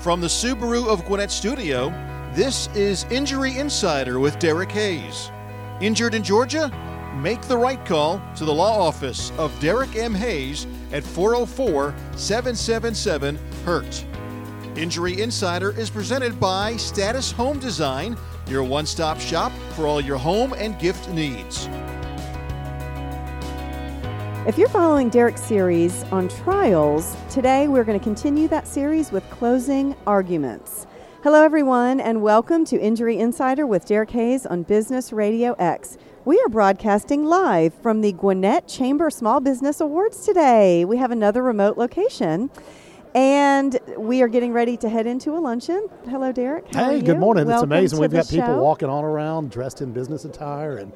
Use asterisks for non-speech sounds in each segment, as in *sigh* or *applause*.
From the Subaru of Gwinnett studio, this is Injury Insider with Derek Hayes. Injured in Georgia? Make the right call to the law office of Derek M. Hayes at 404 777 HURT. Injury Insider is presented by Status Home Design, your one stop shop for all your home and gift needs. If you're following Derek's series on trials, today we're going to continue that series with closing arguments. Hello, everyone, and welcome to Injury Insider with Derek Hayes on Business Radio X. We are broadcasting live from the Gwinnett Chamber Small Business Awards today. We have another remote location. And we are getting ready to head into a luncheon. Hello, Derek. Hey, good morning. Welcome it's amazing. We've got people show. walking all around dressed in business attire and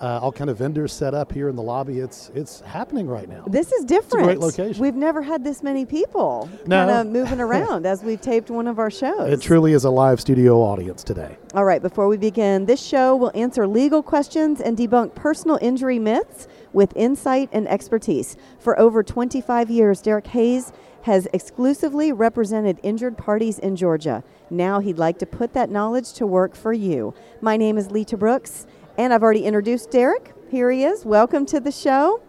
uh, all kind of vendors set up here in the lobby. It's it's happening right now. This is different. great location. We've never had this many people No. kind of moving *laughs* around as we've taped one of our shows. It truly is a live studio audience today. All right, before we begin, this show will answer legal questions and debunk personal injury myths with insight and expertise. For over 25 years, Derek Hayes has exclusively represented injured parties in Georgia. Now he'd like to put that knowledge to work for you. My name is Lita Brooks, and I've already introduced Derek. Here he is. Welcome to the show.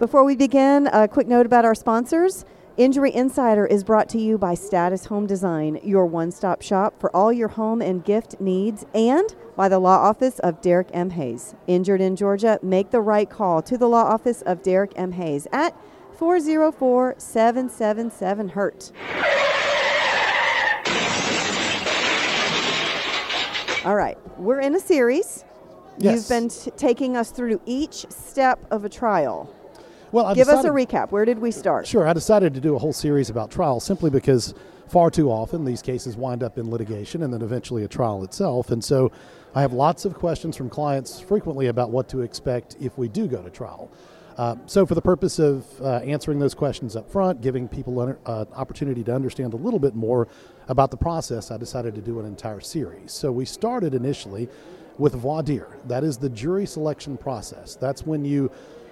Before we begin, a quick note about our sponsors. Injury Insider is brought to you by Status Home Design, your one stop shop for all your home and gift needs, and by the law office of Derek M. Hayes. Injured in Georgia, make the right call to the law office of Derek M. Hayes at 404 777 HURT. All right, we're in a series. Yes. You've been t- taking us through each step of a trial. Well, I Give us a recap. Where did we start? Sure, I decided to do a whole series about trials simply because far too often these cases wind up in litigation and then eventually a trial itself. And so I have lots of questions from clients frequently about what to expect if we do go to trial. Uh, so, for the purpose of uh, answering those questions up front, giving people an uh, opportunity to understand a little bit more about the process, I decided to do an entire series. So, we started initially with voir dire. That is the jury selection process. That's when you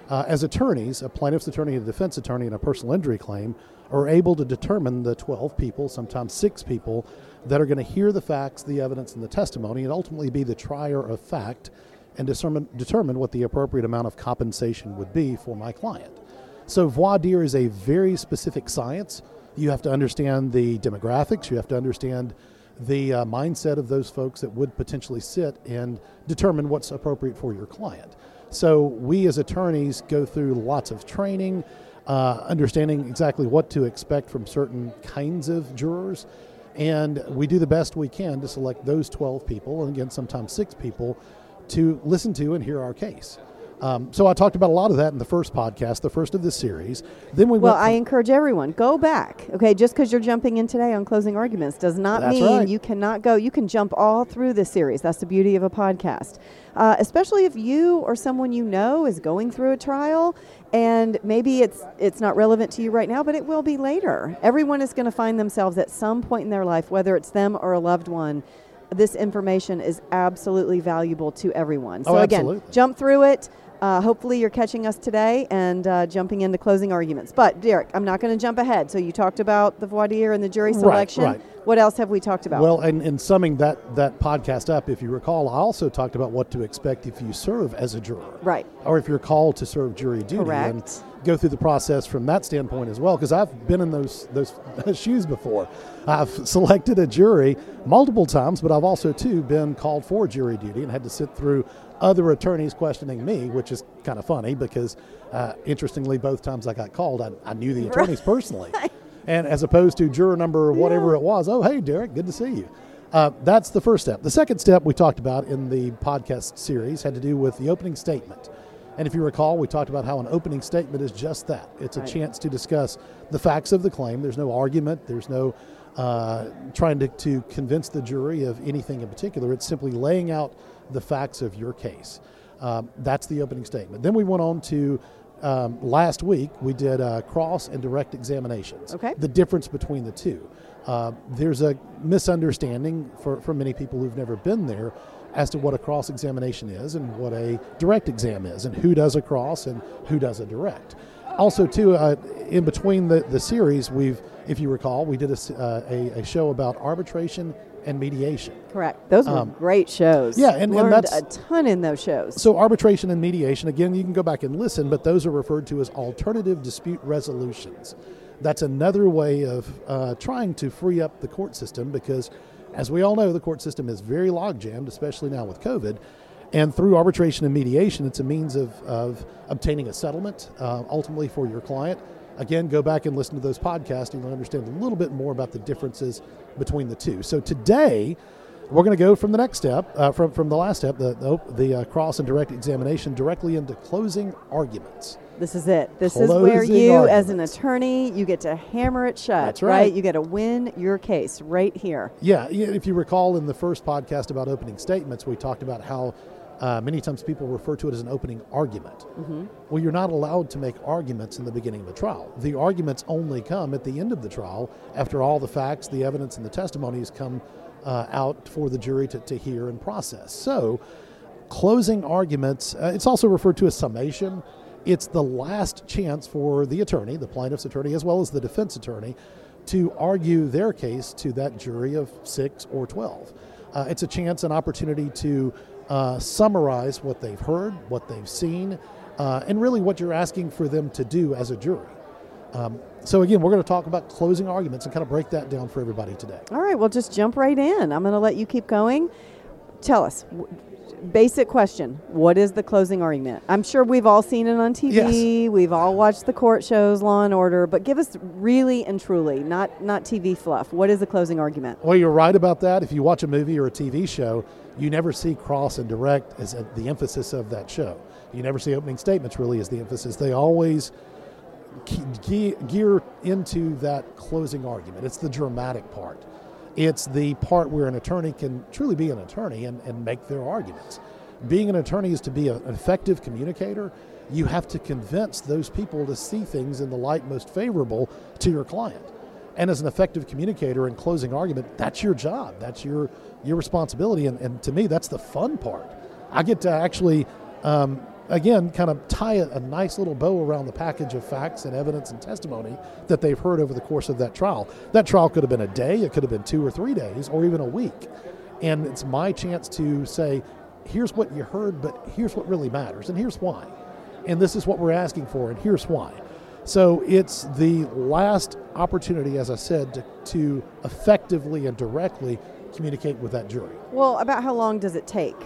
uh, as attorneys, a plaintiff's attorney, a defense attorney, and a personal injury claim are able to determine the 12 people, sometimes six people, that are going to hear the facts, the evidence, and the testimony, and ultimately be the trier of fact and determine, determine what the appropriate amount of compensation would be for my client. So, voir dire is a very specific science. You have to understand the demographics, you have to understand the uh, mindset of those folks that would potentially sit and determine what's appropriate for your client. So, we as attorneys go through lots of training, uh, understanding exactly what to expect from certain kinds of jurors, and we do the best we can to select those 12 people, and again, sometimes six people, to listen to and hear our case. Um, so, I talked about a lot of that in the first podcast, the first of this series. Then we Well, I encourage everyone go back. Okay, just because you're jumping in today on closing arguments does not That's mean right. you cannot go. You can jump all through this series. That's the beauty of a podcast. Uh, especially if you or someone you know is going through a trial, and maybe it's it's not relevant to you right now, but it will be later. Everyone is going to find themselves at some point in their life, whether it's them or a loved one. This information is absolutely valuable to everyone. So Oh, again, jump through it. Uh, hopefully, you're catching us today and uh, jumping into closing arguments. But, Derek, I'm not going to jump ahead. So, you talked about the voir dire and the jury selection. right. right. What else have we talked about? Well, and in summing that, that podcast up, if you recall, I also talked about what to expect if you serve as a juror. Right. Or if you're called to serve jury duty. And Correct. Go through the process from that standpoint as well, because I've been in those, those *laughs* shoes before. I've *laughs* selected a jury multiple times, but I've also, too, been called for jury duty and had to sit through other attorneys questioning me, which is kind of funny because, uh, interestingly, both times I got called, I, I knew the attorneys personally. *laughs* And as opposed to juror number whatever Yeah. it was, oh, hey, Derek, good to see you. Uh, that's the first step. The second step we talked about in the podcast series had to do with the opening statement. And if you recall, we talked about how an opening statement is just that it's a Right. chance to discuss the facts of the claim. There's no argument, there's no uh, trying to, to convince the jury of anything in particular. It's simply laying out the facts of your case. Um, that's the opening statement. Then we went on to um, last week, we did uh, cross and direct examinations. Okay. The difference between the two. Uh, there's a misunderstanding for, for many people who've never been there as to what a cross examination is and what a direct exam is, and who does a cross and who does a direct. Also, too, uh, in between the, the series, we've, if you recall, we did a, uh, a, a show about arbitration and mediation. Correct. Those were Um, great shows. yeah, and- and learned that's- a ton in those shows. So, arbitration and mediation, again, you can go back and listen, but those are referred to as alternative dispute resolutions. That's another way of uh, trying to free up the court system because, as we all know, the court system is very log jammed, especially now with COVID. And through arbitration and mediation, it's a means of, of obtaining a settlement uh, ultimately for your client. Again, go back and listen to those podcasts and you'll understand a little bit more about the differences between the two. So, today, we're going to go from the next step, uh, from, from the last step, the, the, the uh, cross and direct examination, directly into closing arguments. This is it. This is where Closing you, as an attorney, you get to hammer it shut. That's right. You get to win your case right here. Yeah, if you recall in the first podcast about opening statements, we talked about how uh, many times people refer to it as an opening argument. Well, you're not allowed to make arguments in the beginning of a trial. The arguments only come at the end of the trial after all the facts, the evidence, and the testimonies come uh, out for the jury to, to hear and process. So, closing arguments, uh, it's also referred to as summation. It's the last chance for the attorney, the plaintiff's attorney, as well as the defense attorney, to argue their case to that jury of six or 12. Uh, it's a chance, an opportunity to uh, summarize what they've heard, what they've seen, uh, and really what you're asking for them to do as a jury. Um, so, again, we're going to talk about closing arguments and kind of break that down for everybody today. All right, well, just jump right in. I'm going to let you keep going. Tell us, basic question What is the closing argument? I'm sure we've all seen it on TV. We've all watched the court shows, Law and Order, but give us really and truly, not, not TV fluff. What is the closing argument? Well, you're right about that. If you watch a movie or a TV show, you never see cross and direct as a- the emphasis of that show. You never see opening statements really as the emphasis. They always ge- ge- gear into that closing argument. It's the dramatic part. It's the part where an attorney can truly be an attorney and, and make their arguments. Being an attorney is to be an effective communicator. You have to convince those people to see things in the light most favorable to your client. And as an effective communicator in closing argument, that's your job. That's your your responsibility. And, and to me, that's the fun part. I get to actually, um, again, kind of tie a, a nice little bow around the package of facts and evidence and testimony that they've heard over the course of that trial. That trial could have been a day, it could have been two or three days, or even a week. And it's my chance to say, here's what you heard, but here's what really matters, and here's why. And this is what we're asking for, and here's why. So it's the last opportunity, as I said, to, to effectively and directly communicate with that jury. Well, about how long does it take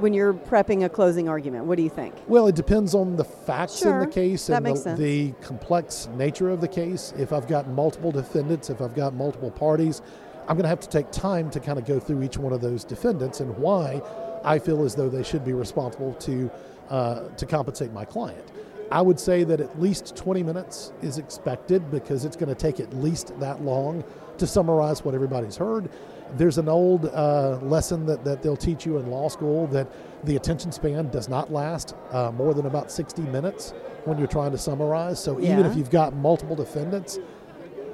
when you're prepping a closing argument? What do you think? Well, it depends on the facts in the case and the, the complex nature of the case. If I've got multiple defendants, if I've got multiple parties, I'm going to have to take time to kind of go through each one of those defendants and why I feel as though they should be responsible to uh, to compensate my client. I would say that at least 20 minutes is expected because it's going to take at least that long to summarize what everybody's heard. There's an old uh, lesson that, that they'll teach you in law school that the attention span does not last uh, more than about 60 minutes when you're trying to summarize. So even Yeah. if you've got multiple defendants,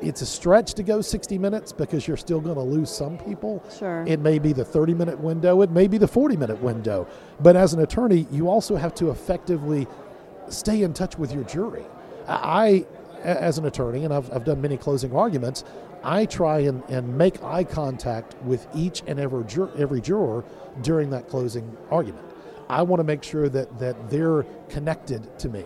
it's a stretch to go 60 minutes because you're still going to lose some people. Sure. It may be the 30 minute window, it may be the 40 minute window. But as an attorney, you also have to effectively stay in touch with your jury. I, as an attorney, and I've, I've done many closing arguments, I try and, and make eye contact with each and every, every juror during that closing argument. I want to make sure that, that they're connected to me.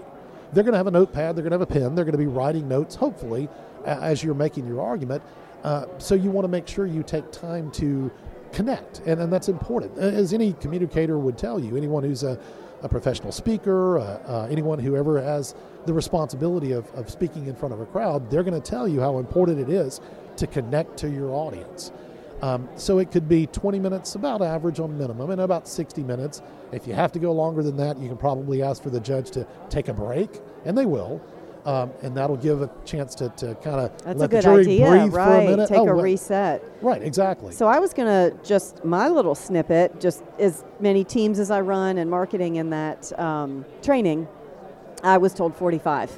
They're going to have a notepad, they're going to have a pen, they're going to be writing notes, hopefully, as you're making your argument. Uh, so you want to make sure you take time to connect, and, and that's important. As any communicator would tell you, anyone who's a, a professional speaker, uh, uh, anyone who ever has the responsibility of, of speaking in front of a crowd, they're going to tell you how important it is to connect to your audience. Um, so it could be 20 minutes, about average on minimum, and about 60 minutes. If you have to go longer than that, you can probably ask for the judge to take a break, and they will. Um, and that'll give a chance to, to kind of let the jury idea, breathe for a minute. Take Oh, a well- reset. Right, exactly. So I was going to just my little snippet, just as many teams as I run and marketing in that um, training, I was told 45.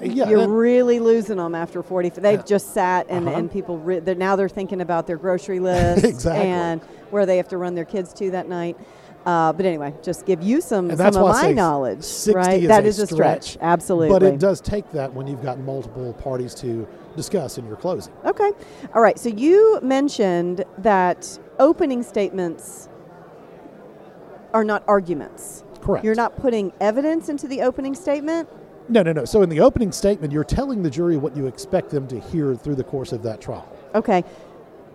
Yeah, You're really losing them after 40. They've Yeah. just sat and, Uh-huh. and people re- they're, now they're thinking about their grocery list *laughs* Exactly. and where they have to run their kids to that night. Uh, but anyway, just give you some, And some of my knowledge. 60 right? is That is a stretch. stretch. Absolutely. But it does take that when you've got multiple parties to discuss in your closing. Okay. All right. So you mentioned that opening statements are not arguments. Correct. You're not putting evidence into the opening statement. No, no, no. So in the opening statement, you're telling the jury what you expect them to hear through the course of that trial. Okay.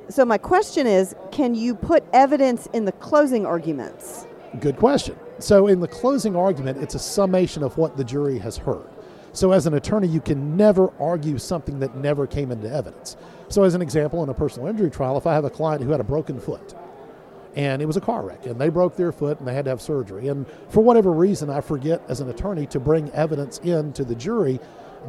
So my question is, can you put evidence in the closing arguments? Good question. So in the closing argument, it's a summation of what the jury has heard. So as an attorney, you can never argue something that never came into evidence. So as an example, in a personal injury trial, if I have a client who had a broken foot, and it was a car wreck and they broke their foot and they had to have surgery. And for whatever reason i forget as an attorney to bring evidence in to the jury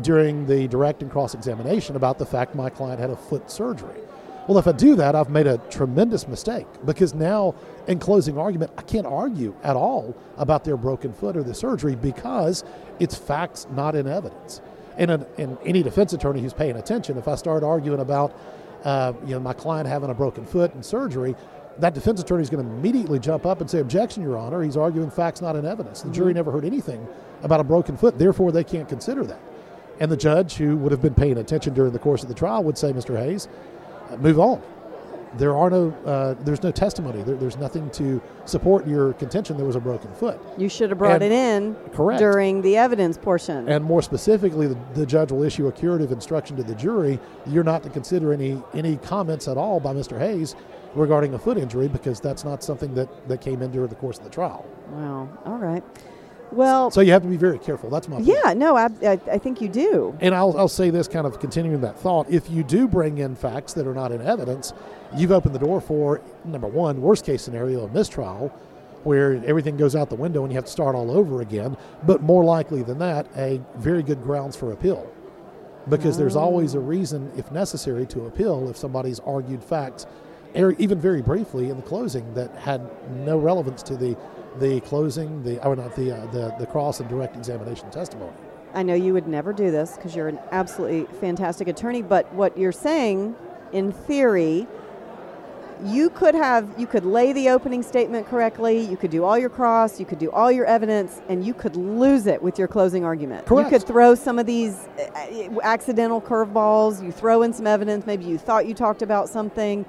during the direct and cross examination about the fact my client had a foot surgery. Well if i do that i've made a tremendous mistake because now in closing argument i can't argue at all about their broken foot or the surgery because it's facts not in evidence. And, an, and any defense attorney who's paying attention if i start arguing about uh, you know my client having a broken foot and surgery that defense attorney is going to immediately jump up and say, Objection, Your Honor. He's arguing facts not in evidence. The jury never heard anything about a broken foot, therefore, they can't consider that. And the judge, who would have been paying attention during the course of the trial, would say, Mr. Hayes, uh, move on. There are no, uh, there's no testimony. There, there's nothing to support your contention there was a broken foot. You should have brought And- it in Correct. during the evidence portion. And more specifically, the, the judge will issue a curative instruction to the jury. You're not to consider any any comments at all by Mr. Hayes regarding a foot injury because that's not something that, that came in during the course of the trial. wow. All right. Well, So you have to be very careful. That's my point. yeah, no, I, I, I think you do. And I'll, I'll say this kind of continuing that thought. If you do bring in facts that are not in evidence, you've opened the door for, number one, worst case scenario, a mistrial, where everything goes out the window and you have to start all over again. But more likely than that, a very good grounds for appeal. Because there's always a oh. reason, if necessary, to appeal if somebody's argued facts, even very briefly in the closing, that had no relevance to the the closing, the or not the uh, the the cross and direct examination testimony. I know you would never do this because you're an absolutely fantastic attorney, but what you're saying, in theory, you could have you could lay the opening statement correctly, you could do all your cross, you could do all your evidence, and you could lose it with your closing argument. Correct. You could throw some of these uh, accidental curveballs, you throw in some evidence, maybe you thought you talked about something,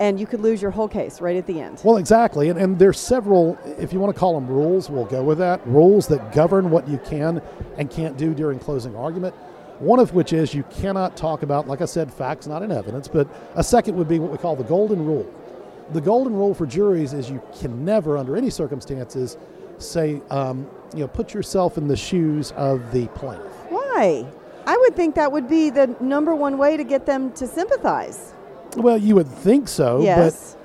and you could lose your whole case right at the end. Well, exactly. And, and there's several, if you want to call them rules, we'll go with that. Rules that govern what you can and can't do during closing argument. One of which is you cannot talk about, like I said, facts not in evidence, but a second would be what we call the golden rule. The golden rule for juries is you can never, under any circumstances, say, um, you know, put yourself in the shoes of the plaintiff. Why? I would think that would be the number one way to get them to sympathize. Well, you would think so, yes. but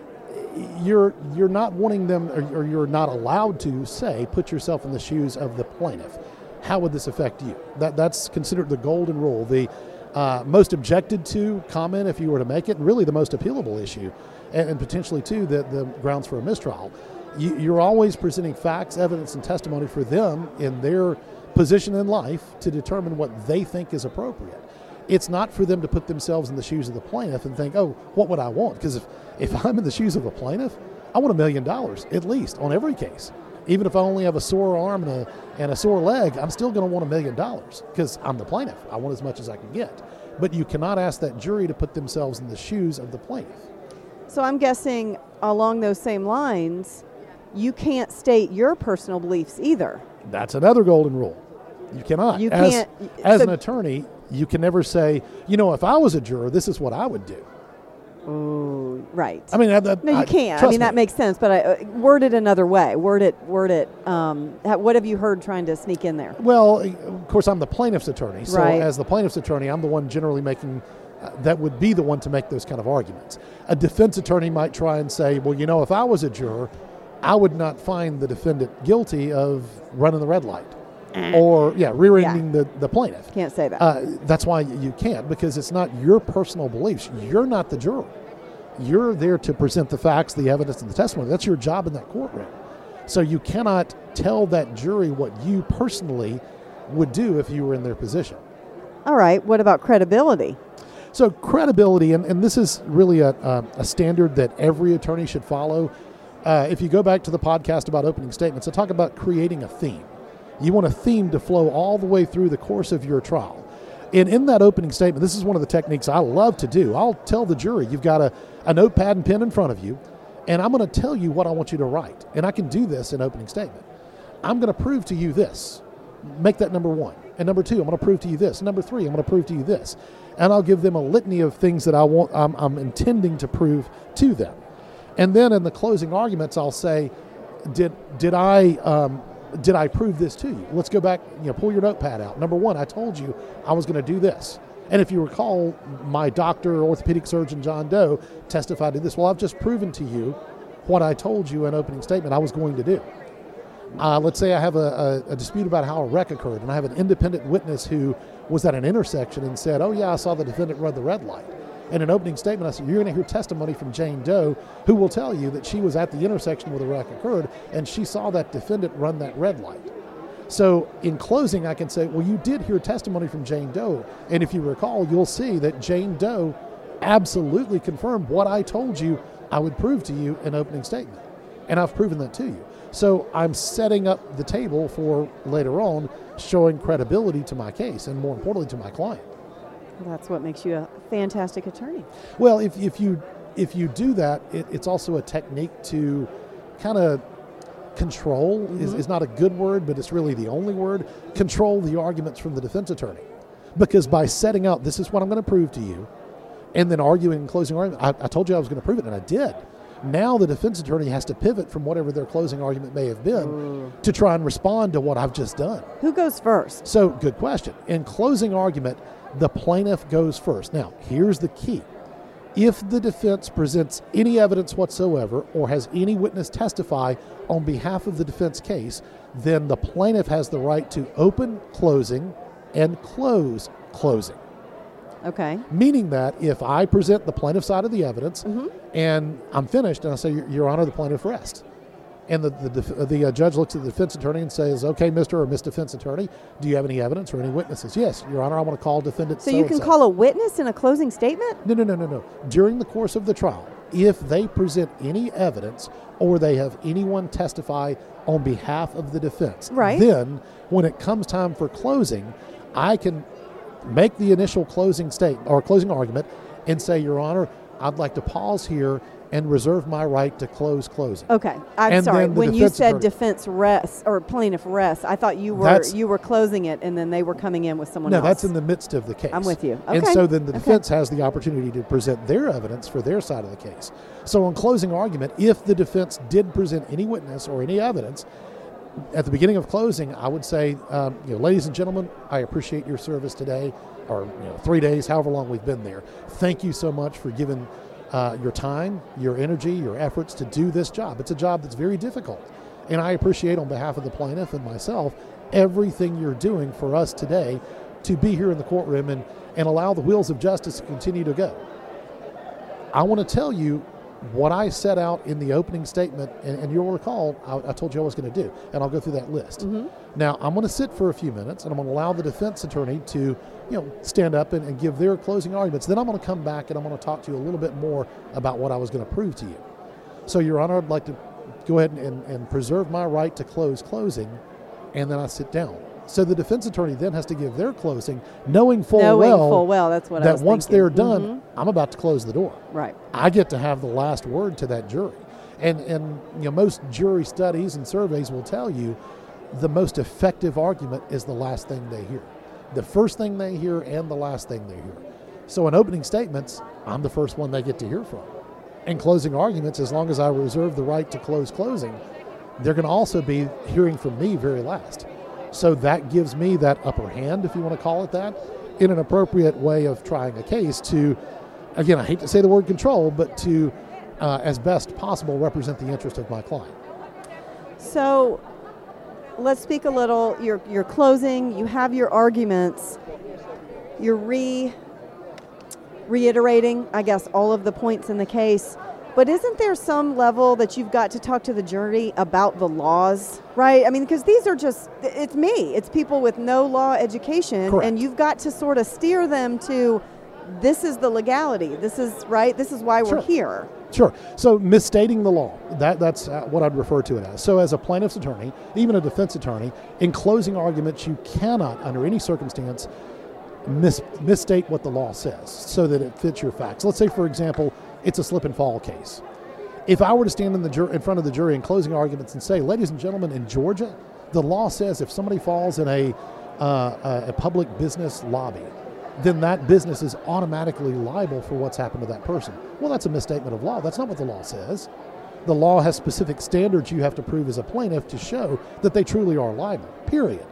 you're you're not wanting them, or, or you're not allowed to say, put yourself in the shoes of the plaintiff. How would this affect you? That that's considered the golden rule, the uh, most objected to comment if you were to make it, and really the most appealable issue, and, and potentially too the the grounds for a mistrial. You, you're always presenting facts, evidence, and testimony for them in their position in life to determine what they think is appropriate it's not for them to put themselves in the shoes of the plaintiff and think, oh, what would I want? Because if, if *laughs* I'm in the shoes of a plaintiff, I want a million dollars at least on every case. Even if I only have a sore arm and a, and a sore leg, I'm still going to want a million dollars because I'm the plaintiff. I want as much as I can get. But you cannot ask that jury to put themselves in the shoes of the plaintiff. So I'm guessing along those same lines, you can't state your personal beliefs either. That's another golden rule. You cannot. You as, can't- As so- an attorney, you can never say, you know, if I was a juror, this is what I would do. Ooh, right. I mean, that, that- no, you can't. I trust mean, that makes sense, but I, uh, word it another way. Word it, word it. Um, ha- what have you heard trying to sneak in there? Well, of course, I'm the plaintiff's attorney. So, Right. as the plaintiff's attorney, I'm the one generally making, uh, that would be the one to make those kind of arguments. A defense attorney might try and say, well, you know, if I was a juror, I would not find the defendant guilty of running the red light or, yeah, rear ending the, the plaintiff. Can't say that. Uh, that's why you can't, because it's not your personal beliefs. You're not the juror. You're there to present the facts, the evidence, and the testimony. That's your job in that courtroom. So you cannot tell that jury what you personally would do if you were in their position. All right. What about credibility? So credibility, and, and this is really a, a, a standard that every attorney should follow. uh, if you go back to the podcast about opening statements, I talk about creating a theme. You want a theme to flow all the way through the course of your trial. And in that opening statement, this is one of the techniques I love to do. I'll tell the jury, you've got a, a notepad and pen in front of you, and I'm going to tell you what I want you to write. And I can do this in opening statement. I'm going to prove to you this. Make that number one. And number two, I'm going to prove to you this. And number three, I'm going to prove to you this. And I'll give them a litany of things that I want, I'm, I'm intending to prove to them. And then in the closing arguments, I'll say, did, did I um, did I prove this to you? Let's go back, you know, pull your notepad out. Number one, I told you I was going to do this. And if you recall, my doctor, orthopedic surgeon John Doe, testified to this. Well, I've just proven to you what I told you in opening statement I was going to do. Uh, let's say I have a, a, a, dispute about how a wreck occurred, and I have an independent witness who was at an intersection and said, Oh, yeah, I saw the defendant run the red light. In an opening statement, I said, You're going to hear testimony from Jane Doe, who will tell you that she was at the intersection where the wreck occurred and she saw that defendant run that red light. So, in closing, I can say, Well, you did hear testimony from Jane Doe. And if you recall, you'll see that Jane Doe absolutely confirmed what I told you I would prove to you in opening statement. And I've proven that to you. So, I'm setting up the table for later on showing credibility to my case and more importantly to my client. That's what makes you a fantastic attorney. Well, if, if you if you do that, it, it's also a technique to kind of control mm-hmm. is, is not a good word, but it's really the only word. Control the arguments from the defense attorney, because by setting out this is what I'm going to prove to you, and then arguing closing argument, I, I told you I was going to prove it, and I did. Now the defense attorney has to pivot from whatever their closing argument may have been Ooh. to try and respond to what I've just done. Who goes first? So, good question. In closing argument, the plaintiff goes first. Now, here's the key. If the defense presents any evidence whatsoever or has any witness testify on behalf of the defense case, then the plaintiff has the right to open closing and close closing. Okay. Meaning that if I present the plaintiff side of the evidence mm-hmm. and I'm finished and I say, Your Honor, the plaintiff rests and the the, the uh, judge looks at the defense attorney and says, "Okay, Mr. or Miss Defense Attorney, do you have any evidence or any witnesses?" Yes, Your Honor, I want to call defendant. So you can call a witness in a closing statement? No, no, no, no, no. During the course of the trial, if they present any evidence or they have anyone testify on behalf of the defense, right. then when it comes time for closing, I can make the initial closing statement or closing argument and say, Your Honor, I'd like to pause here and reserve my right to close closing. Okay, I'm and sorry. When you said attorney, defense rests or plaintiff rests, I thought you were you were closing it and then they were coming in with someone no, else. No, that's in the midst of the case. I'm with you. Okay. And so then the defense okay. has the opportunity to present their evidence for their side of the case. So on closing argument, if the defense did present any witness or any evidence, at the beginning of closing, I would say, um, you know, ladies and gentlemen, I appreciate your service today, or you know, three days, however long we've been there. Thank you so much for giving uh, your time, your energy, your efforts to do this job. It's a job that's very difficult. And I appreciate, on behalf of the plaintiff and myself, everything you're doing for us today to be here in the courtroom and, and allow the wheels of justice to continue to go. I want to tell you what I set out in the opening statement, and, and you'll recall I, I, told you I was going to do, and I'll go through that list. Mm-hmm. Now, I'm going to sit for a few minutes, and I'm going to allow the defense attorney to, you know, stand up and, and give their closing arguments. Then I'm going to come back and I'm going to talk to you a little bit more about what I was going to prove to you. So, Your Honor, I'd like to go ahead and, and preserve my right to close closing, and then I sit down. So the defense attorney then has to give their closing, knowing full knowing well full well that's what that once thinking. they're done, mm-hmm. I'm about to close the door. Right. I get to have the last word to that jury, and and you know most jury studies and surveys will tell you the most effective argument is the last thing they hear, the first thing they hear and the last thing they hear. So in opening statements, I'm the first one they get to hear from. In closing arguments, as long as I reserve the right to close closing, they're going to also be hearing from me very last. So that gives me that upper hand, if you want to call it that, in an appropriate way of trying a case to, again, I hate to say the word control, but to, uh, as best possible, represent the interest of my client. So let's speak a little. You're, you're closing, you have your arguments, you're re reiterating, I guess, all of the points in the case. But isn't there some level that you've got to talk to the jury about the laws, right? I mean, because these are just, it's me. It's people with no law education. Correct. And you've got to sort of steer them to, this is the legality. This is right. This is why Sure. we're here. Sure. So misstating the law, that, that's uh, what I'd refer to it as. So as a plaintiff's attorney, even a defense attorney, in closing arguments, you cannot, under any circumstance, mis- misstate what the law says so that it fits your facts. Let's say, for example, it's a slip and fall case. If I were to stand in, the jur- in front of the jury in closing arguments and say, ladies and gentlemen, in Georgia, the law says if somebody falls in a, uh, a a public business lobby, then that business is automatically liable for what's happened to that person. Well, that's a misstatement of law. That's not what the law says. The law has specific standards you have to prove as a plaintiff to show that they truly are liable, period.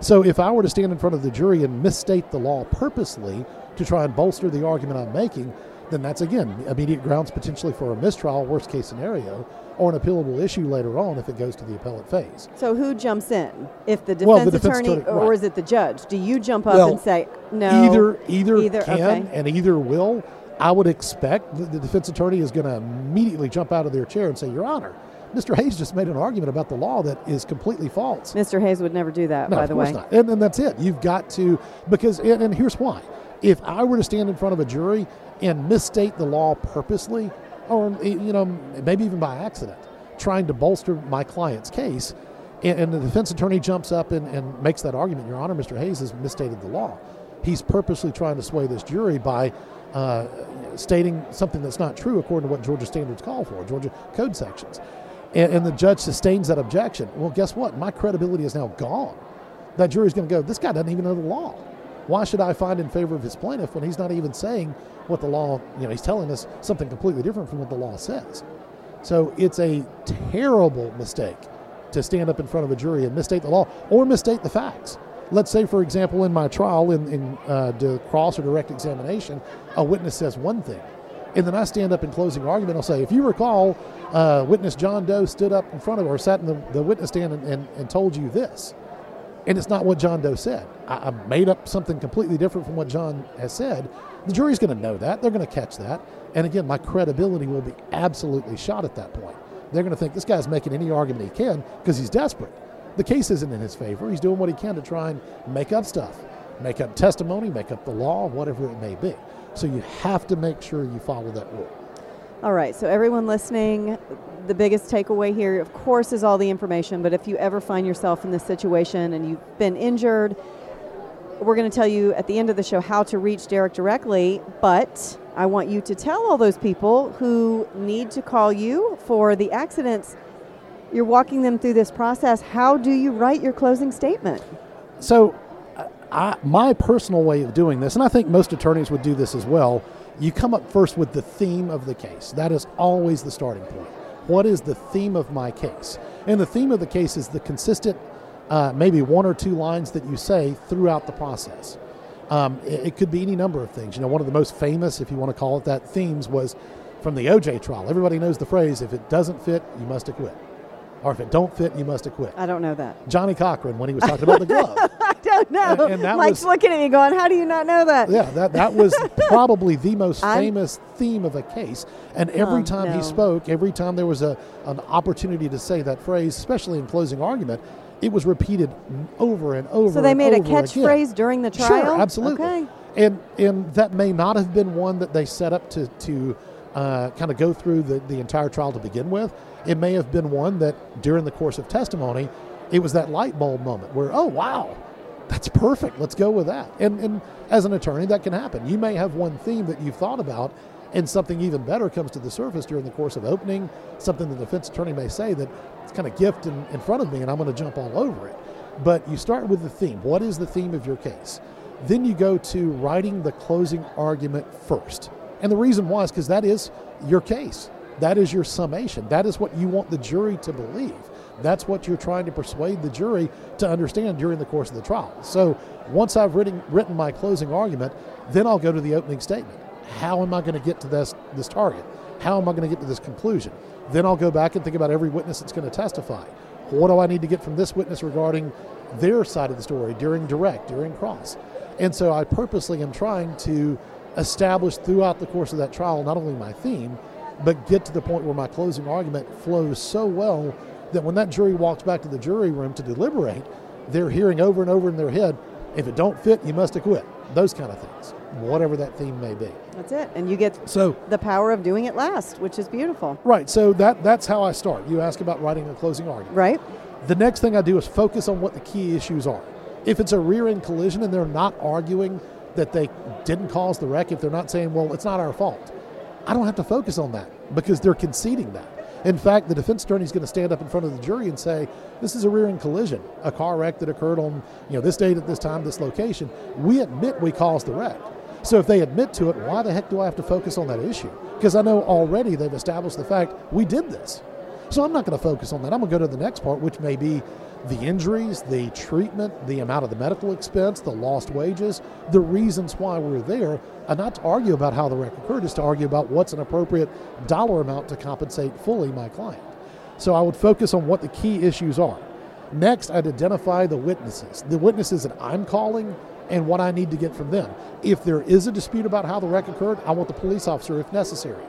So if I were to stand in front of the jury and misstate the law purposely to try and bolster the argument I'm making, then that's again immediate grounds potentially for a mistrial, worst case scenario, or an appealable issue later on if it goes to the appellate phase. So who jumps in? If the defense, Well, the defense attorney, attorney- or is it the judge? Do you jump up Well, and say no? Either either, Either, can okay. and either will. I would expect that the defense attorney is going to immediately jump out of their chair and say, "Your Honor, Mr. Hayes just made an argument about the law that is completely false." Mr. Hayes would never do that. No, by of the course way, not. And, and that's it. You've got to because and, and here's why. If I were to stand in front of a jury and misstate the law purposely, or you know maybe even by accident, trying to bolster my client's case, and, and the defense attorney jumps up and, and makes that argument, Your Honor, Mr. Hayes has misstated the law. He's purposely trying to sway this jury by uh, stating something that's not true according to what Georgia standards call for, Georgia code sections. And, and the judge sustains that objection. Well, guess what? My credibility is now gone that jury's going to go, this guy doesn't even know the law. Why should I find in favor of his plaintiff when he's not even saying what the law, you know, he's telling us something completely different from what the law says. So it's a terrible mistake to stand up in front of a jury and misstate the law or misstate the facts. Let's say, for example, in my trial, in, in uh, cross or direct examination, a witness says one thing. And then I stand up in closing argument. I'll say, if you recall, uh, witness John Doe stood up in front of or sat in the, the witness stand and, and, and told you this and it's not what John Doe said. I, I made up something completely different from what John has said. The jury's going to know that. They're going to catch that. And again, my credibility will be absolutely shot at that point. They're going to think this guy's making any argument he can because he's desperate. The case isn't in his favor. He's doing what he can to try and make up stuff, make up testimony, make up the law, whatever it may be. So you have to make sure you follow that rule. All right, so everyone listening, the biggest takeaway here, of course, is all the information. But if you ever find yourself in this situation and you've been injured, we're going to tell you at the end of the show how to reach Derek directly. But I want you to tell all those people who need to call you for the accidents. You're walking them through this process. How do you write your closing statement? So, I- my personal way of doing this, and I think most attorneys would do this as well, you come up first with the theme of the case. That is always the starting point. What is the theme of my case? And the theme of the case is the consistent, uh, maybe one or two lines that you say throughout the process. Um, it, it could be any number of things. You know, one of the most famous, if you want to call it that, themes was from the OJ trial. Everybody knows the phrase: "If it doesn't fit, you must acquit," or "If it don't fit, you must acquit." I don't know that. Johnnie Cochran, when he was talking about the glove. *laughs* I don't know. And- and that Mike's was- looking at me going, How do you not know that? Yeah, that, that was *laughs* probably the most I'm- famous theme of a case. And every Oh, time no. he spoke, every time there was a, an opportunity to say that phrase, especially in closing argument, it was repeated over and over. So they made a again. catchphrase during the trial? Sure, absolutely. Okay. And and that may not have been one that they set up to to uh, kind of go through the, the entire trial to begin with. It may have been one that during the course of testimony, it was that light bulb moment where, oh wow, that's perfect. Let's go with that. And and as an attorney, that can happen. You may have one theme that you've thought about, and something even better comes to the surface during the course of opening. Something the defense attorney may say that kind of gift in, in front of me, and I'm going to jump all over it. But you start with the theme. What is the theme of your case? Then you go to writing the closing argument first. And the reason why is because that is your case. That is your summation. That is what you want the jury to believe. That's what you're trying to persuade the jury to understand during the course of the trial. So once I've written, written my closing argument, then I'll go to the opening statement. How am I going to get to this, this target? How am I going to get to this conclusion? Then I'll go back and think about every witness that's going to testify. What do I need to get from this witness regarding their side of the story during direct, during cross? And so I purposely am trying to establish throughout the course of that trial not only my theme, but get to the point where my closing argument flows so well that when that jury walks back to the jury room to deliberate, they're hearing over and over in their head, if it don't fit, you must acquit. those kind of things, whatever that theme may be. That's it. And you get So, the power of doing it last, which is beautiful. right, so that that's how I start. You ask about writing a closing argument. Right? The next thing I do is focus on what the key issues are. If it's a rear end collision and they're not arguing that they didn't cause the wreck, if they're not saying, well, it's not our fault, I don't have to focus on that because they're conceding that. In fact, the defense attorney is going to stand up in front of the jury and say, "This is a rear-end collision, a car wreck that occurred on you know this date at this time, this location. We admit we caused the wreck. So if they admit to it, why the heck do I have to focus on that issue? Because I know already they've established the fact we did this. So I'm not going to focus on that. I'm going to go to the next part, which may be the injuries, the treatment, the amount of the medical expense, the lost wages, the reasons why we're there, and not to argue about how the wreck occurred, is to argue about what's an appropriate dollar amount to compensate fully my client. So I would focus on what the key issues are. Next, I'd identify the witnesses, the witnesses that I'm calling and what I need to get from them. If there is a dispute about how the wreck occurred, I want the police officer if necessary.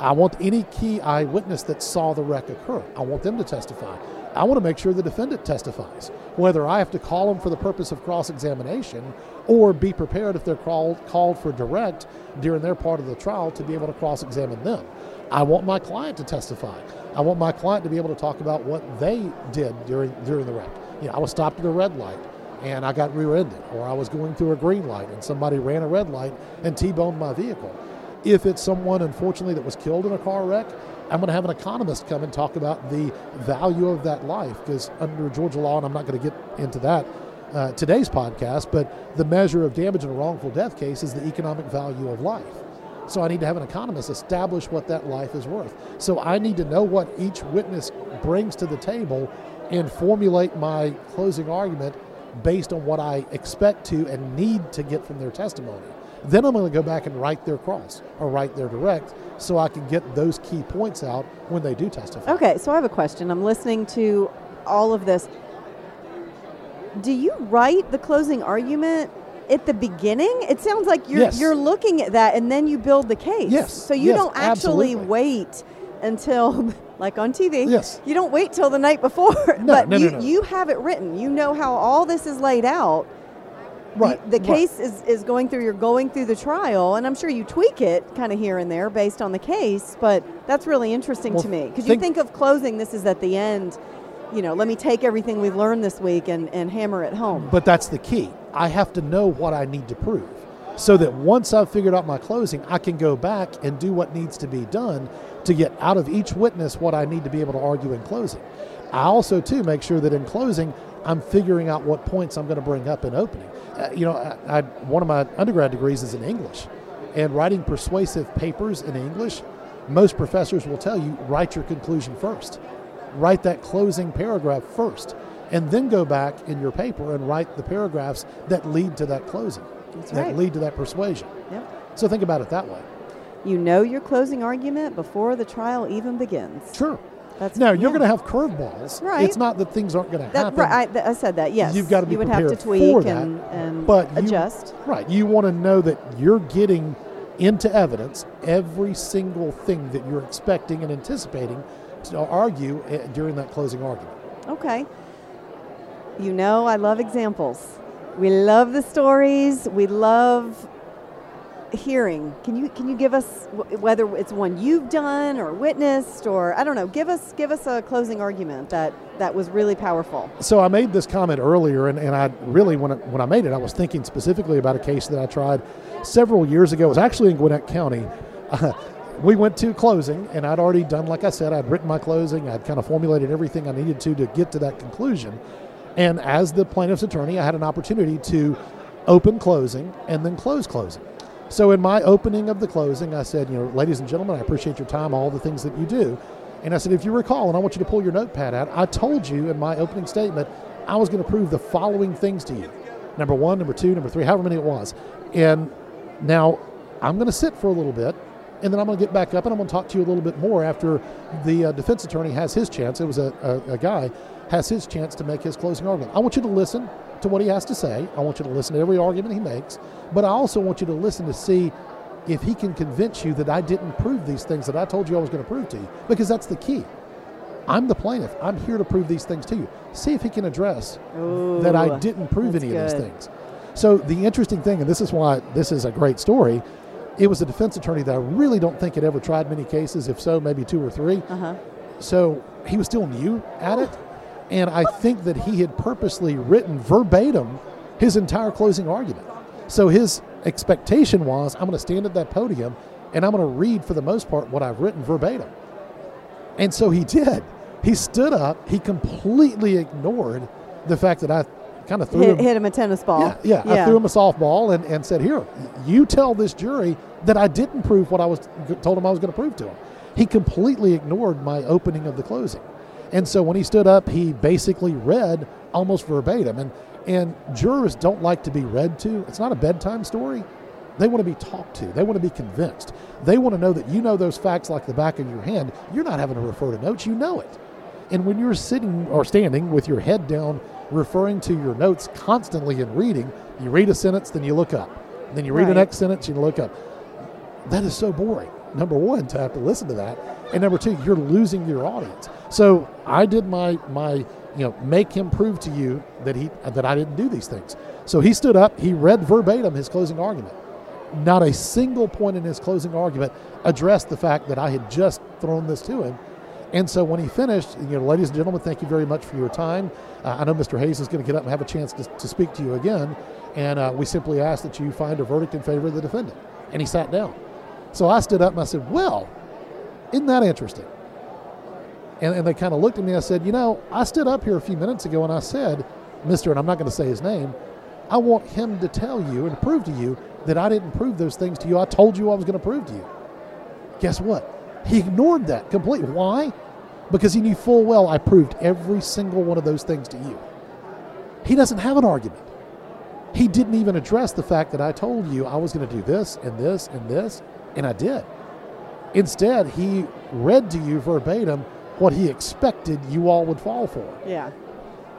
I want any key eyewitness that saw the wreck occur. I want them to testify. I want to make sure the defendant testifies, whether I have to call them for the purpose of cross examination or be prepared if they're called, called for direct during their part of the trial to be able to cross examine them. I want my client to testify. I want my client to be able to talk about what they did during, during the wreck. You know, I was stopped at a red light and I got rear ended, or I was going through a green light and somebody ran a red light and T boned my vehicle. If it's someone, unfortunately, that was killed in a car wreck, I'm going to have an economist come and talk about the value of that life because under Georgia law, and I'm not going to get into that uh, today's podcast, but the measure of damage in a wrongful death case is the economic value of life. So I need to have an economist establish what that life is worth. So I need to know what each witness brings to the table and formulate my closing argument based on what I expect to and need to get from their testimony. Then I'm going to go back and write their cross or write their direct so I can get those key points out when they do testify. Okay, so I have a question. I'm listening to all of this. Do you write the closing argument at the beginning? It sounds like you're Yes. you're looking at that and then you build the case. Yes, So you yes, don't actually absolutely. wait until *laughs* like on TV. Yes. You don't wait till the night before. *laughs* No, but no, no, you, you have it written. You know how all this is laid out. Right. You- the right. case is, is going through, you're going through the trial, and I'm sure you tweak it kind of here and there based on the case, but that's really interesting Well, to me. Because you think- think of closing, this is at the end, you know, let me take everything we've learned this week and, and hammer it home. But that's the key. I have to know what I need to prove so that once I've figured out my closing, I can go back and do what needs to be done to get out of each witness what I need to be able to argue in closing. I also, too, make sure that in closing, I'm figuring out what points I'm going to bring up in opening. Uh, you know, I, I, one of my undergrad degrees is in English, and writing persuasive papers in English, most professors will tell you write your conclusion first write that closing paragraph first and then go back in your paper and write the paragraphs that lead to that closing That's that right. lead to that persuasion Yep. so think about it that way You know your closing argument before the trial even begins. sure That's now you're yeah. going to have curveballs Right. it's not that things aren't going to happen right, I, I said that. Yes, You've gotta be You would have to tweak for that, and, and but you- adjust. right you want to know that you're getting into evidence every single thing that you're expecting and anticipating to argue eh, during that closing argument Okay. You know, I love examples. We love the stories. We love hearing. Can you can you give us whether it's one you've done or witnessed or I don't know? Give us give us a closing argument that that was really powerful. So I made this comment earlier, and, and I really, when I, when I made it, I was thinking specifically about a case that I tried several years ago. It was actually in Gwinnett County. *laughs* We went to closing, and I'd already done, like I said, I'd written my closing. I'd kind of formulated everything I needed to to get to that conclusion. And as the plaintiff's attorney, I had an opportunity to open closing and then close closing. So in my opening of the closing, I said, you know, ladies and gentlemen, I appreciate your time, all the things that you do. And I said, if you recall, and I want you to pull your notepad out, I told you in my opening statement I was going to prove the following things to you. Number one, number two, number three, however many it was. And now I'm going to sit for a little bit, and then I'm going to get back up and I'm going to talk to you a little bit more after the uh, defense attorney has his chance. It was a, a, a guy has his chance to make his closing argument. I want you to listen to what he has to say. I want you to listen to every argument he makes, but I also want you to listen to see if he can convince you that I didn't prove these things that I told you I was going to prove to you, because that's the key. I'm the plaintiff. I'm here to prove these things to you. See if he can address that I didn't prove any of these things. So the interesting thing, and this is why this is a great story, it was a defense attorney that I really don't think had ever tried many cases. If so, maybe two or three. Uh-huh. So he was still new at it, and I think that he had purposely written verbatim his entire closing argument. So his expectation was, I'm going to stand at that podium and I'm going to read for the most part what I've written verbatim. And so he *laughs* did. He stood up. He completely ignored the fact that I kind of threw Hit, him. hit him a tennis ball. Yeah, yeah, I threw him a softball and, and said, Here, you tell this jury that I didn't prove what I was told him I was going to prove to him. He completely ignored my opening of the closing. And so when he stood up, he basically read almost verbatim. And, and jurors don't like to be read to. It's not a bedtime story. They want to be talked to. They want to be convinced. They want to know that you know those facts like the back of your hand. You're not having to refer to notes, you know it. And when you're sitting or standing with your head down, referring to your notes constantly and reading, you read a sentence, then you look up. Then you read the next sentence, you look up. That is so boring. Number one, to have to listen to that, and number two, you're losing your audience. So I did my my you know make him prove to you that he that I didn't do these things. So he stood up, he read verbatim his closing argument. Not a single point in his closing argument addressed the fact that I had just thrown this to him. And so when he finished, you know, ladies and gentlemen, thank you very much for your time. Uh, I know Mr. Hayes is going to get up and have a chance to, to speak to you again. And uh, we simply ask that you find a verdict in favor of the defendant. And he sat down. So I stood up and I said, Well, isn't that interesting? And, and they kind of looked at me. I said, You know, I stood up here a few minutes ago and I said, Mr., and I'm not going to say his name, I want him to tell you and prove to you that I didn't prove those things to you. I told you I was going to prove to you. Guess what? He ignored that completely. Why? Because he knew full well I proved every single one of those things to you. He doesn't have an argument. He didn't even address the fact that I told you I was going to do this and this and this, and I did. Instead, he read to you verbatim what he expected you all would fall for. Yeah.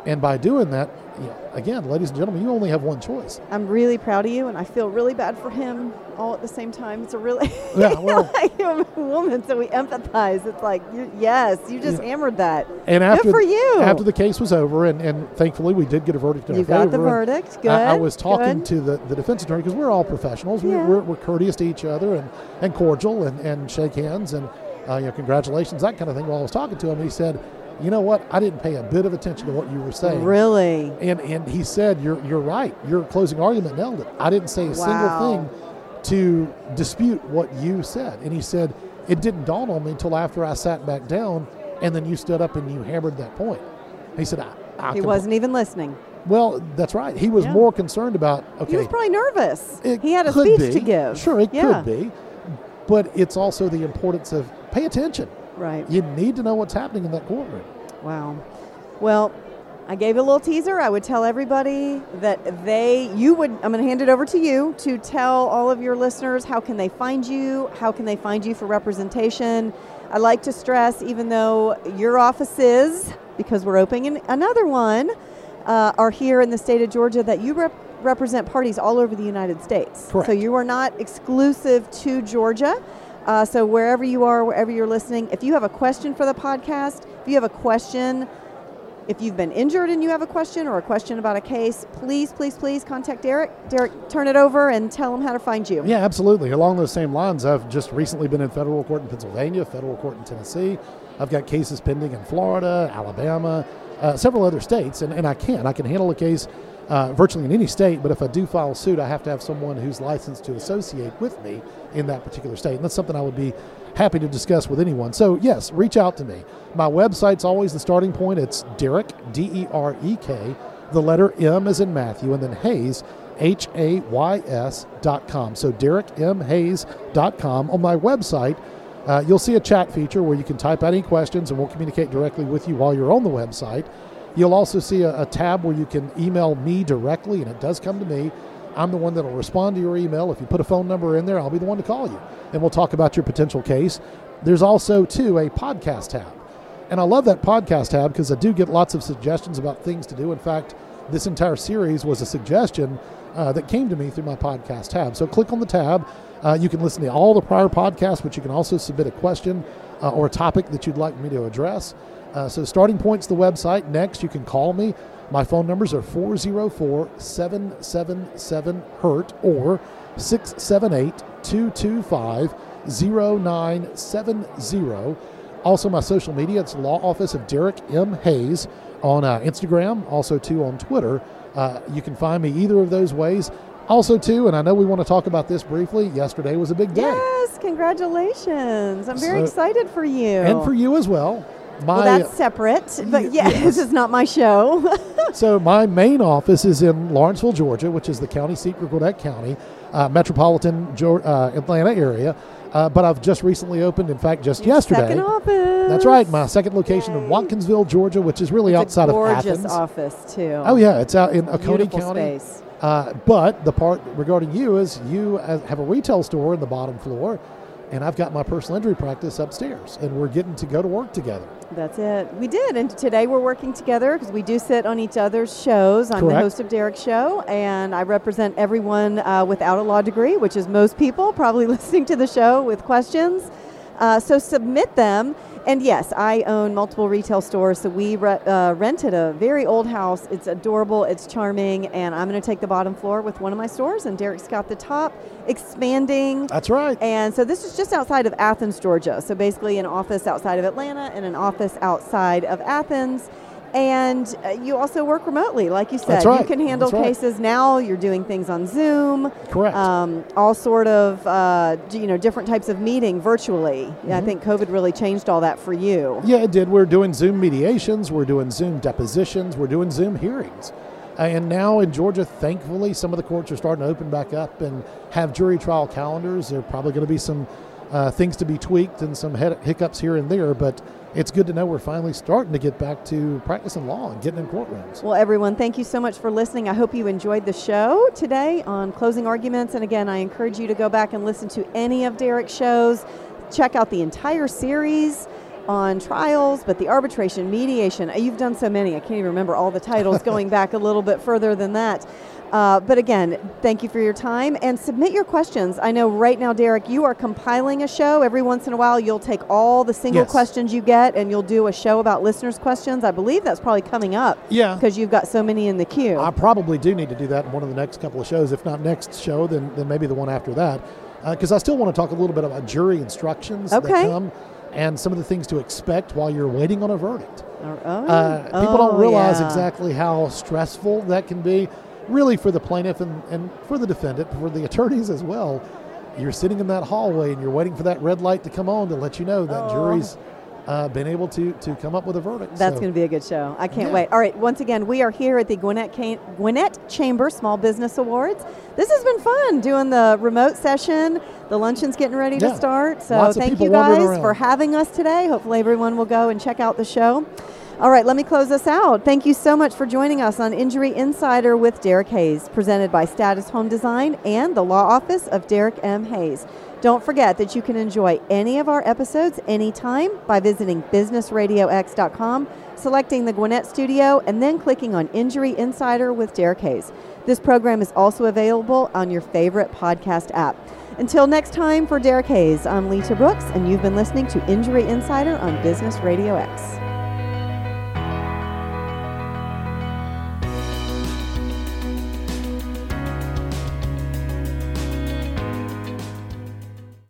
And by doing that, you know, again, ladies and gentlemen, you only have one choice. I'm really proud of you, and I feel really bad for him all at the same time. It's a really, *laughs* Yeah, well- *laughs* I'm a woman, so we empathize. It's like, you, yes, you just hammered that. And after Good for you. after the case was over, and, and thankfully we did get a verdict in You our got the verdict. Good. I, I was talking good. to the, the defense attorney because we're all professionals. We're, Yeah. we're, we're courteous to each other and, and cordial and, and shake hands and uh, you know congratulations that kind of thing. While I was talking to him, he said, "You know what? I didn't pay a bit of attention to what you were saying." Really? And and he said, "You're you're right. Your closing argument nailed it. I didn't say a Wow. single thing to dispute what you said." And he said, "It didn't dawn on me until after I sat back down, and then you stood up and you hammered that point." He said, "I, I He wasn't even listening. Well, that's right. He was Yeah. more concerned about okay. He was probably nervous. He had a speech be. to give. Sure, it yeah. could be. But it's also the importance of pay attention. Right. You need to know what's happening in that courtroom. Wow. Well, I gave a little teaser. I would tell everybody that they, you would, I'm going to hand it over to you to tell all of your listeners how can they find you, how can they find you for representation. I like to stress, even though your offices, because we're opening another one, uh, are here in the state of Georgia, that you rep- represent parties all over the United States. Correct. So you are not exclusive to Georgia. Uh, so wherever you are, wherever you're listening, if you have a question for the podcast, if you have a question, if you've been injured and you have a question or a question about a case, please, please, please contact Derek. Derek, turn it over and tell him how to find you. Yeah, absolutely. Along those same lines, I've just recently been in federal court in Pennsylvania, federal court in Tennessee. I've got cases pending in Florida, Alabama, uh, several other states, and, and I can. I can handle a case uh, virtually in any state, but if I do file suit, I have to have someone who's licensed to associate with me in that particular state. And that's something I would be happy to discuss with anyone. So, yes, reach out to me. My website's always the starting point. It's Derek, D E R E K, the letter M is in Matthew, and then Hayes, H A Y S dot com. So Derek M Hayes dot com. On my website, uh, you'll see a chat feature where you can type out any questions and we'll communicate directly with you while you're on the website. You'll also see a, a tab where you can email me directly, and it does come to me. I'm the one that'll respond to your email. If you put a phone number in there, I'll be the one to call you, and we'll talk about your potential case. There's also, too, a podcast tab. And I love that podcast tab because I do get lots of suggestions about things to do. In fact, this entire series was a suggestion uh, that came to me through my podcast tab. So click on the tab. Uh, you can listen to all the prior podcasts, but you can also submit a question uh, or a topic that you'd like me to address. Uh, so starting point's the website. Next, you can call me. My phone numbers are 404 777 HURT or 678 225 0970. Also, my social media, it's Law Office of Derek M. Hayes on uh, Instagram, also, too, on Twitter. Uh, you can find me either of those ways. Also, too, and I know we want to talk about this briefly, yesterday was a big day. Yes, congratulations. I'm very So- excited for you. And for you as well. My, well, that's separate, but yeah, *laughs* yes. this is not my show. *laughs* So my main office is in Lawrenceville, Georgia, which is the county seat for Gwinnett County, uh, metropolitan uh, Atlanta area. Uh, but I've just recently opened, in fact, just yesterday. Second office. That's right, my second location in Watkinsville, Georgia, which is really It's outside a of gorgeous Athens. office too. Oh yeah, it's out in Oconee County. space. Uh, but the part regarding you is you uh, have a retail store in the bottom floor, and I've got my personal injury practice upstairs, and we're getting to go to work together. That's it. We did, and today we're working together because we do sit on each other's shows. I'm the host of Derek's show, and I represent everyone uh, without a law degree, which is most people probably *laughs* listening to the show with questions. Uh, so submit them. And yes, I own multiple retail stores, so we re- uh, rented a very old house. It's adorable, it's charming, and I'm going to take the bottom floor with one of my stores, and Derek's got the top, expanding. That's right. And so this is just outside of Athens, Georgia. So basically, an office outside of Atlanta and an office outside of Athens. And uh, you also work remotely, like you said. That's right. You can handle right. cases now. You're doing things on Zoom. Correct. Um, all sort of, uh, you know, different types of meeting virtually. Yeah, I Mm-hmm. think COVID really changed all that for you. Yeah, it did. We're doing Zoom mediations, we're doing Zoom depositions, we're doing Zoom hearings. And now in Georgia, thankfully, some of the courts are starting to open back up and have jury trial calendars. There are probably going to be some uh, things to be tweaked and some hiccups here and there, but it's good to know we're finally starting to get back to practicing law and getting in courtrooms. Well, everyone, thank you so much for listening. I hope you enjoyed the show today on closing arguments. And again, I encourage you to go back and listen to any of Derek's shows. Check out the entire series on trials, but the arbitration, mediation. uh, You've done so many, I can't even remember all the titles *laughs* going back a little bit further than that. Uh, but again, thank you for your time and submit your questions. I know right now, Derek, you are compiling a show. Every once in a while, you'll take all the single Yes. questions you get and you'll do a show about listeners' questions. I believe that's probably coming up Yeah. because you've got so many in the queue. I probably do need to do that in one of the next couple of shows. If not next show, then, then maybe the one after that. Because I still want to talk a little bit about jury instructions Okay. that come and some of the things to expect while you're waiting on a verdict. Oh, Uh, people oh, don't realize yeah. exactly how stressful that can be, really, for the plaintiff and, and for the defendant, for the attorneys as well. You're sitting in that hallway and you're waiting for that red light to come on to let you know that Oh. jury's uh, been able to, to come up with a verdict. That's So- going to be a good show. I can't Yeah. wait. All right, once again, we are here at the Gwinnett, Ca- Gwinnett Chamber Small Business Awards. This has been fun doing the remote session. The luncheon's getting ready to start. So Lots thank you guys for having us today. Hopefully, everyone will go and check out the show. All right, let me close this out. Thank you so much for joining us on Injury Insider with Derek Hayes, presented by Status Home Design and the Law Office of Derek M. Hayes. Don't forget that you can enjoy any of our episodes anytime by visiting businessradiox.com, selecting the Gwinnett Studio, and then clicking on Injury Insider with Derek Hayes. This program is also available on your favorite podcast app. Until next time, for Derek Hayes, I'm Lita Brooks, and you've been listening to Injury Insider on Business Radio X.